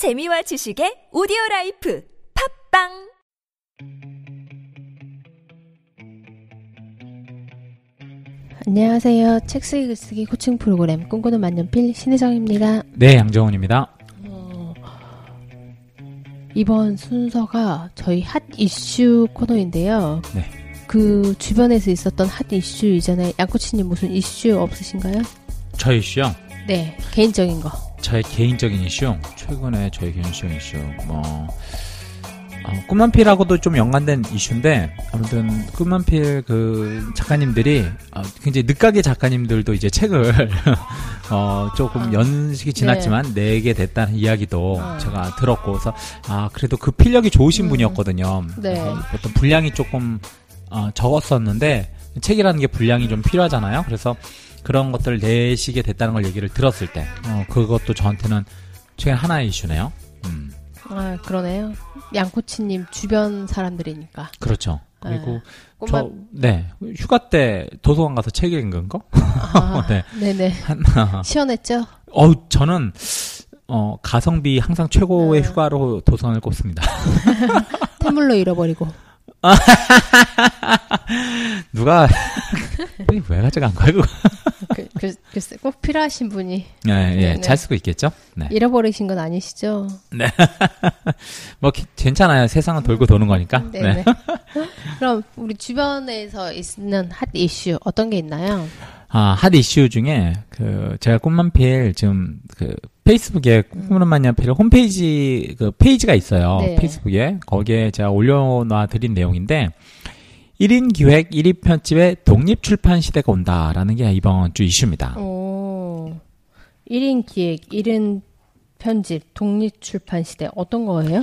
재미와 지식의 오디오 life 팟빵 안녕하세요. 책 쓰기 글쓰기 코칭 프로그램 꿈꾸는 만년필 신혜정입니다. 네, 양정훈입니다. 어, 이번 순서가 저희 핫 이슈 코너인데요. 네. 그 주변에서 있었던 핫 이슈 이전에 양코치님 무슨 이슈 없으신가요? 저희 이슈요? 네, 개인적인 거. 저의 개인적인 이슈? 최근에 저의 개인적인 이슈, 뭐, 어, 꿈만필하고도 좀 연관된 이슈인데, 아무튼, 꿈만필 그 작가님들이, 어, 굉장히 늦가게 작가님들도 이제 책을, 어, 조금 아, 연식이 지났지만, 내게 됐다는 이야기도 어. 제가 들었고, 그래서, 아, 그래도 그 필력이 좋으신 음. 분이었거든요. 네. 그래서 어떤 분량이 조금, 어, 적었었는데, 책이라는 게 분량이 좀 필요하잖아요. 그래서 그런 것들을 내시게 됐다는 걸 얘기를 들었을 때, 어, 그것도 저한테는 최근 하나의 이슈네요. 음, 아, 그러네요. 양코치님 주변 사람들이니까. 그렇죠. 그리고 저, 꼬마, 네, 휴가 때 도서관 가서 책 읽은 거? 아, 네. 네네. 하나. 시원했죠? 어우, 저는, 어, 가성비 항상 최고의 네. 휴가로 도서관을 꼽습니다. 태물로 잃어버리고. 누가, 왜 가져간 거야, 그거? 글쎄, 꼭 필요하신 분이 예, 예, 네네. 잘 쓰고 있겠죠? 네. 잃어버리신 건 아니시죠? 뭐, 기- 괜찮아요. 세상은 돌고 도는 거니까. 네. 네. 그럼 우리 주변에서 있는 핫 이슈 어떤 게 있나요? 아, 핫 이슈 중에, 그, 제가 꿈만필, 지금, 그, 페이스북에 꿈꾸는 만년필 홈페이지, 그, 페이지가 있어요. 네. 페이스북에. 거기에 제가 올려놔 드린 내용인데, 1인 기획 1인 편집의 독립 출판 시대가 온다라는 게 이번 주 이슈입니다. 오, 1인 기획, 1인 편집, 독립 출판 시대 어떤 거예요?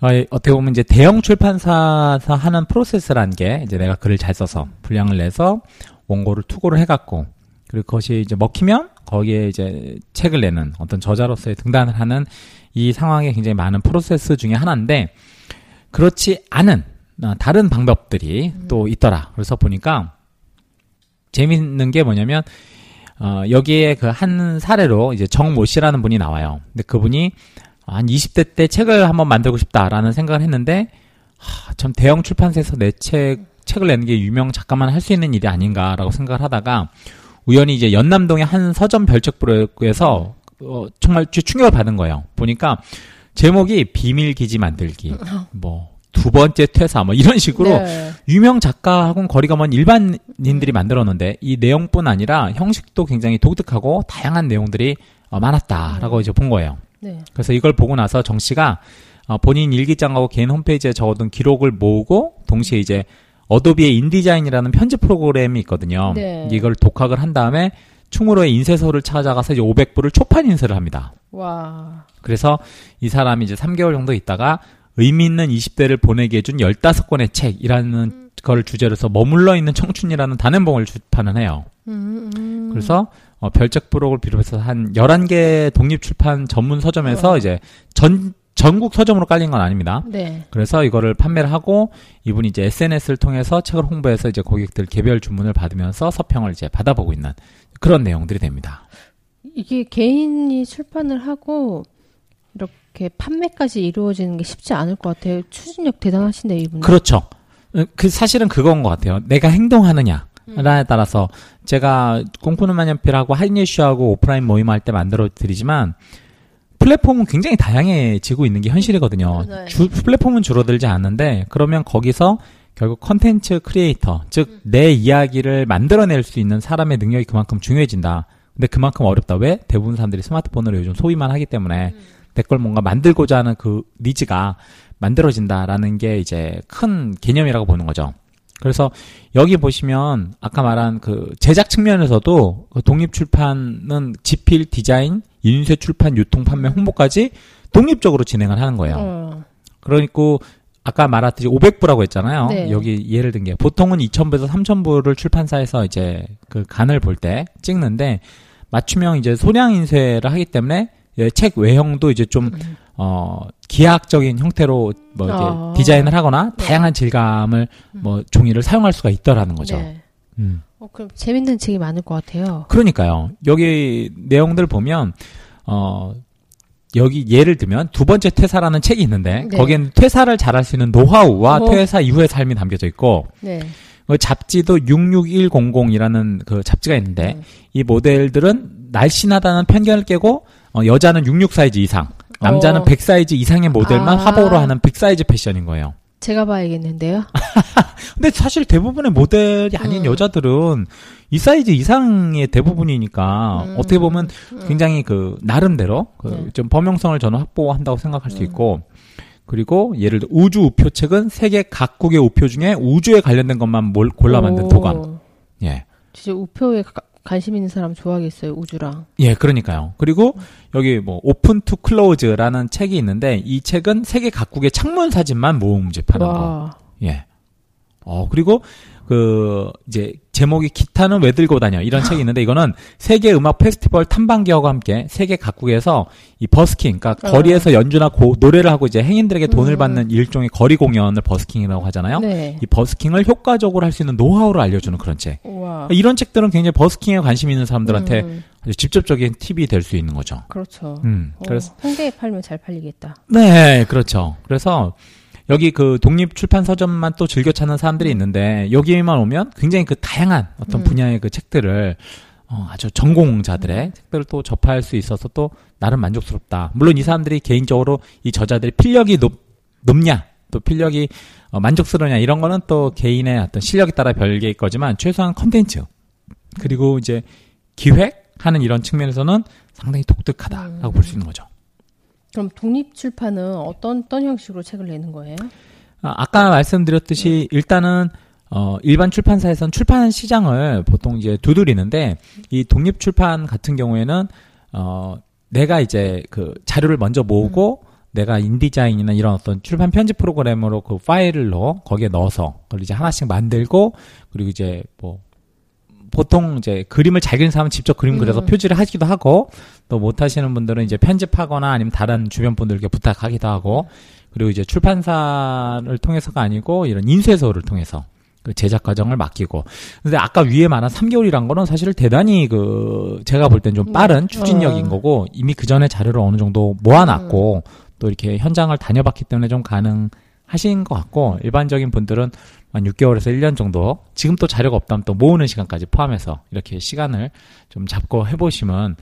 어, 어떻게 보면 이제 대형 출판사에서 하는 프로세스라는 게 이제 내가 글을 잘 써서 분량을 내서 원고를 투고를 해갖고 그리고 그것이 이제 먹히면 거기에 이제 책을 내는 어떤 저자로서의 등단을 하는 이 상황에 굉장히 많은 프로세스 중에 하나인데 그렇지 않은 어, 다른 방법들이 또 있더라. 그래서 보니까 재밌는 게 뭐냐면 어, 여기에 그 한 사례로 이제 정모 씨라는 분이 나와요. 근데 그분이 한 20대 때 책을 한번 만들고 싶다라는 생각을 했는데 하, 참 대형 출판사에서 내 책 책을 내는 게 유명 작가만 할 수 있는 일이 아닌가라고 생각을 하다가 우연히 이제 연남동의 한 서점 별책부에서 어, 정말 충격을 받은 거예요. 보니까 제목이 비밀 기지 만들기, 뭐 두 번째 퇴사, 뭐 이런 식으로 네. 유명 작가하고는 거리가 먼 일반인들이 만들었는데 이 내용뿐 아니라 형식도 굉장히 독특하고 다양한 내용들이 어, 많았다라고 이제 본 거예요. 네. 그래서 이걸 보고 나서 정 씨가 어, 본인 일기장하고 개인 홈페이지에 적어둔 기록을 모으고 동시에 이제 어도비의 인디자인이라는 편집 프로그램이 있거든요. 네. 이걸 독학을 한 다음에 충무로의 인쇄소를 찾아가서 이제 500부를 초판 인쇄를 합니다. 와, 그래서 이 사람이 이제 3개월 정도 있다가 의미 있는 20대를 보내게 해준 15권의 책이라는 거를 주제로 해서 머물러 있는 청춘이라는 단행본을 출판을 해요. 음, 음. 그래서 어, 별책 부록을 비롯해서 한 11개 독립 출판 전문 서점에서 우와. 이제 전 전국 서점으로 깔린 건 아닙니다. 네. 그래서 이거를 판매를 하고 이분이 이제 SNS를 통해서 책을 홍보해서 이제 고객들 개별 주문을 받으면서 서평을 이제 받아보고 있는 그런 내용들이 됩니다. 이게 개인이 출판을 하고 이렇게 판매까지 이루어지는 게 쉽지 않을 것 같아요. 추진력 대단하신데 이분. 그렇죠. 어, 그 사실은 그건 것 같아요. 내가 행동하느냐에 따라서 제가 꿈꾸는 만년필하고 하이니슈하고 오프라인 모임 할 때 만들어 드리지만 플랫폼은 굉장히 다양해지고 있는 게 현실이거든요. 네. 주, 플랫폼은 줄어들지 않는데 그러면 거기서 결국 컨텐츠 크리에이터 즉 내 이야기를 만들어낼 수 있는 사람의 능력이 그만큼 중요해진다. 근데 그만큼 어렵다. 왜? 대부분 사람들이 스마트폰으로 요즘 소비만 하기 때문에 내 걸 뭔가 만들고자 하는 그 needs가 만들어진다라는 게 이제 큰 개념이라고 보는 거죠. 그래서 여기 보시면 아까 말한 그 제작 측면에서도 그 독립 출판은 집필, 디자인, 인쇄, 출판, 유통, 판매, 홍보까지 독립적으로 진행을 하는 거예요. 어, 그러니까 아까 말했듯이 500부라고 했잖아요. 네. 여기 예를 든 게 보통은 2,000부에서 3,000부를 출판사에서 이제 그 간을 볼 때 찍는데 맞춤형 이제 소량 인쇄를 하기 때문에 예, 책 외형도 이제 좀 어, 기하학적인 형태로 뭐 이렇게 어. 디자인을 하거나 네. 다양한 질감을 뭐 종이를 사용할 수가 있더라는 거죠. 네. 음. 어, 그럼 재밌는 책이 많을 것 같아요. 그러니까요. 여기 내용들 보면 어 여기 예를 들면 두 번째 퇴사라는 책이 있는데 네. 거기에는 퇴사를 잘할 수 있는 노하우와 어허. 퇴사 이후의 삶이 담겨져 있고 네. 그 잡지도 66100이라는 그 잡지가 있는데 음. 이 모델들은 날씬하다는 편견을 깨고 어, 여자는 66 사이즈 이상, 남자는 어. 100 사이즈 이상의 모델만 아. 화보로 하는 big 사이즈 패션인 거예요. 제가 봐야겠는데요. 근데 사실 대부분의 모델이 아닌 음. 여자들은 이 사이즈 이상의 대부분이니까 음. 어떻게 보면 음. 굉장히 그 나름대로 그 네. 좀 범용성을 저는 확보한다고 생각할 수 음. 있고 그리고 예를 들어 우주 우표 책은 세계 각국의 우표 중에 우주에 관련된 것만 몰- 골라 만든 오. 도감. 예. 진짜 우표에 가- 관심 있는 사람 좋아하겠어요. 우주랑. 예, 그러니까요. 그리고 여기 뭐 Open to Close라는 책이 있는데 이 책은 세계 각국의 창문 사진만 모음 집하는 거. 와. 예. 어, 그리고 그 이제 제목이 기타는 왜 들고 다녀 이런 책이 있는데 이거는 세계 음악 페스티벌 탐방기와 함께 세계 각국에서 이 버스킹 그러니까 어. 거리에서 연주나 고, 노래를 하고 이제 행인들에게 돈을 음. 받는 일종의 거리 공연을 버스킹이라고 하잖아요. 네. 이 버스킹을 효과적으로 할 수 있는 노하우를 알려주는 그런 책. 와. 이런 책들은 굉장히 버스킹에 관심 있는 사람들한테 음, 아주 직접적인 팁이 될 수 있는 거죠. 그렇죠. 음, 어, 그래서 홍대에 팔면 잘 팔리겠다. 네, 그렇죠. 그래서 여기 그 독립 출판 서점만 또 즐겨 찾는 사람들이 있는데 여기만 오면 굉장히 그 다양한 어떤 음. 분야의 그 책들을 어, 아주 전공자들의 책들을 또 접할 수 있어서 또 나름 만족스럽다. 물론 이 사람들이 개인적으로 이 저자들의 필력이 높, 높냐, 또 필력이 어, 만족스러우냐 이런 거는 또 개인의 어떤 실력에 따라 별개일 거지만 최소한 컨텐츠 그리고 이제 기획하는 이런 측면에서는 상당히 독특하다라고 음. 볼수 있는 거죠. 그럼 독립 출판은 어떤 어떤 형식으로 책을 내는 거예요? 아, 아까 말씀드렸듯이 일단은 어, 일반 출판사에선 출판 시장을 보통 이제 두드리는데 이 독립 출판 같은 경우에는 어, 내가 이제 그 자료를 먼저 모으고 내가 인디자인이나 이런 어떤 출판 편집 프로그램으로 그 파일로 거기에 넣어서 그걸 이제 하나씩 만들고 그리고 이제 뭐 보통 이제 그림을 잘 그리는 사람은 직접 그림 그려서 음. 표지를 하기도 하고 또 못하시는 분들은 이제 편집하거나 아니면 다른 주변 분들께 부탁하기도 하고 그리고 이제 출판사를 통해서가 아니고 이런 인쇄소를 통해서 그 제작 과정을 맡기고 근데 아까 위에 말한 3개월이란 거는 사실 대단히 그 제가 볼 땐 좀 빠른 추진력인 어. 거고 이미 그 전에 자료를 어느 정도 모아놨고 또 이렇게 현장을 다녀봤기 때문에 좀 가능 하신 것 같고 일반적인 분들은 한 6개월에서 1년 정도 지금 또 자료가 없다면 또 모으는 시간까지 포함해서 이렇게 시간을 좀 잡고 해보시면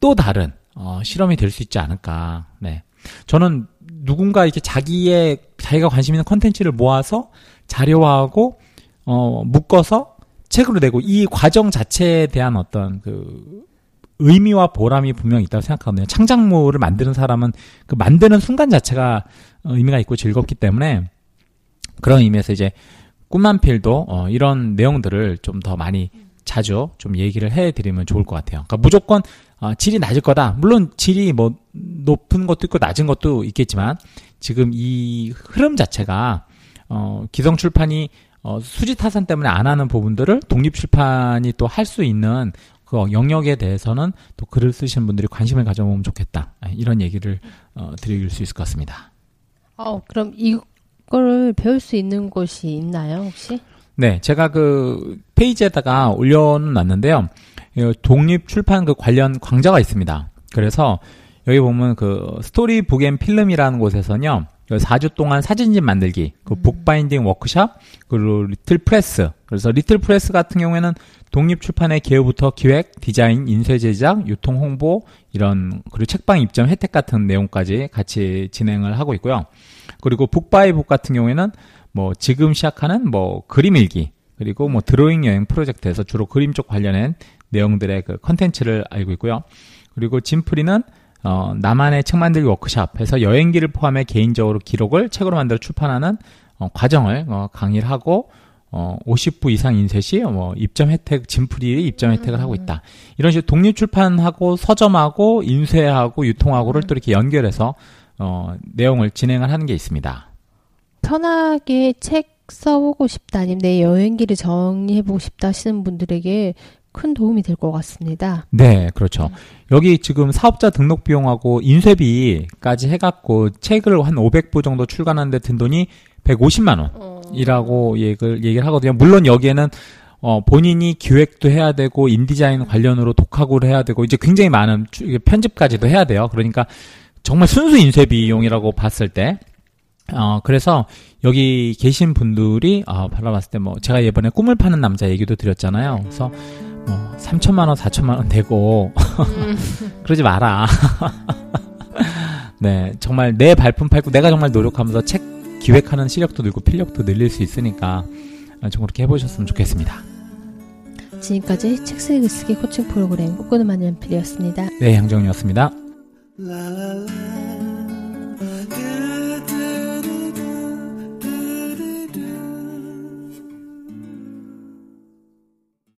또 다른 어, 실험이 될 수 있지 않을까. 네. 저는 누군가 이렇게 자기의 자기가 관심 있는 컨텐츠를 모아서 자료화하고 어, 묶어서 책으로 내고 이 과정 자체에 대한 어떤 그 의미와 보람이 분명히 있다고 생각하거든요. 창작물을 만드는 사람은 그 만드는 순간 자체가 어, 의미가 있고 즐겁기 때문에 그런 의미에서 이제 꿈만필도 어, 이런 내용들을 좀 더 많이 자주 좀 얘기를 해드리면 좋을 것 같아요. 그러니까 무조건 어, 질이 낮을 거다. 물론 질이 뭐 높은 것도 있고 낮은 것도 있겠지만 지금 이 흐름 자체가 어, 기성 출판이 어, 수지 타산 때문에 안 하는 부분들을 독립 출판이 또 할 수 있는 그 영역에 대해서는 또 글을 쓰시는 분들이 관심을 가져보면 좋겠다. 아, 이런 얘기를 어, 드릴 수 있을 것 같습니다. 어, 그럼 이 거를 배울 수 있는 곳이 있나요, 혹시? 네, 제가 그 페이지에다가 올려놨는데요. 이 독립 출판 그 관련 강좌가 있습니다. 그래서 여기 보면 그 Storage Book and Film이라는 곳에서는요. 4주 동안 사진집 만들기, 그 bookbinding 워크샵, 그리고 little press. 그래서 little press 같은 경우에는 독립 출판의 개요부터 기획, 디자인, 인쇄 제작, 유통 홍보 이런 그리고 책방 입점 혜택 같은 내용까지 같이 진행을 하고 있고요. 그리고 Book by Book 같은 경우에는 뭐 지금 시작하는 뭐 그림 일기 그리고 뭐 드로잉 여행 프로젝트에서 주로 그림 쪽 관련된 내용들의 그 컨텐츠를 알고 있고요. 그리고 진프리는 어, 나만의 책 만들기 워크샵에서 여행기를 포함해 개인적으로 기록을 책으로 만들어 출판하는 어, 과정을 어, 강의를 하고 어, 50부 이상 인쇄 시 뭐, 입점 혜택, 진프리 입점 혜택을 하고 있다. 이런 식으로 독립 출판하고 서점하고 인쇄하고 유통하고를 또 이렇게 연결해서 어, 내용을 진행을 하는 게 있습니다. 편하게 책 써보고 싶다, 아니면 내 여행기를 정리해보고 싶다 하시는 분들에게 큰 도움이 될 것 같습니다. 네, 그렇죠. 여기 지금 사업자 등록 비용하고 인쇄비까지 해갖고 책을 한 500부 정도 출간하는데 든 돈이 150만 원이라고 얘기를, 얘기를 하거든요. 물론 여기에는 어, 본인이 기획도 해야 되고, 인디자인 관련으로 독학을 해야 되고, 이제 굉장히 많은 추- 편집까지도 해야 돼요. 그러니까 정말 순수 인쇄 비용이라고 봤을 때, 어, 그래서 여기 계신 분들이, 아, 바라봤을 때 뭐, 제가 이번에 꿈을 파는 남자 얘기도 드렸잖아요. 그래서 뭐, 3천만 원, 4천만 원 되고, 그러지 마라. 네, 정말 내 발품 팔고 내가 정말 노력하면서 책 기획하는 시력도 늘고 필력도 늘릴 수 있으니까 아, 좀 그렇게 해보셨으면 좋겠습니다. 지금까지 책 쓰기 쓰기 코칭 프로그램 꿈꾸는 만년필이었습니다. 네, 양정이었습니다.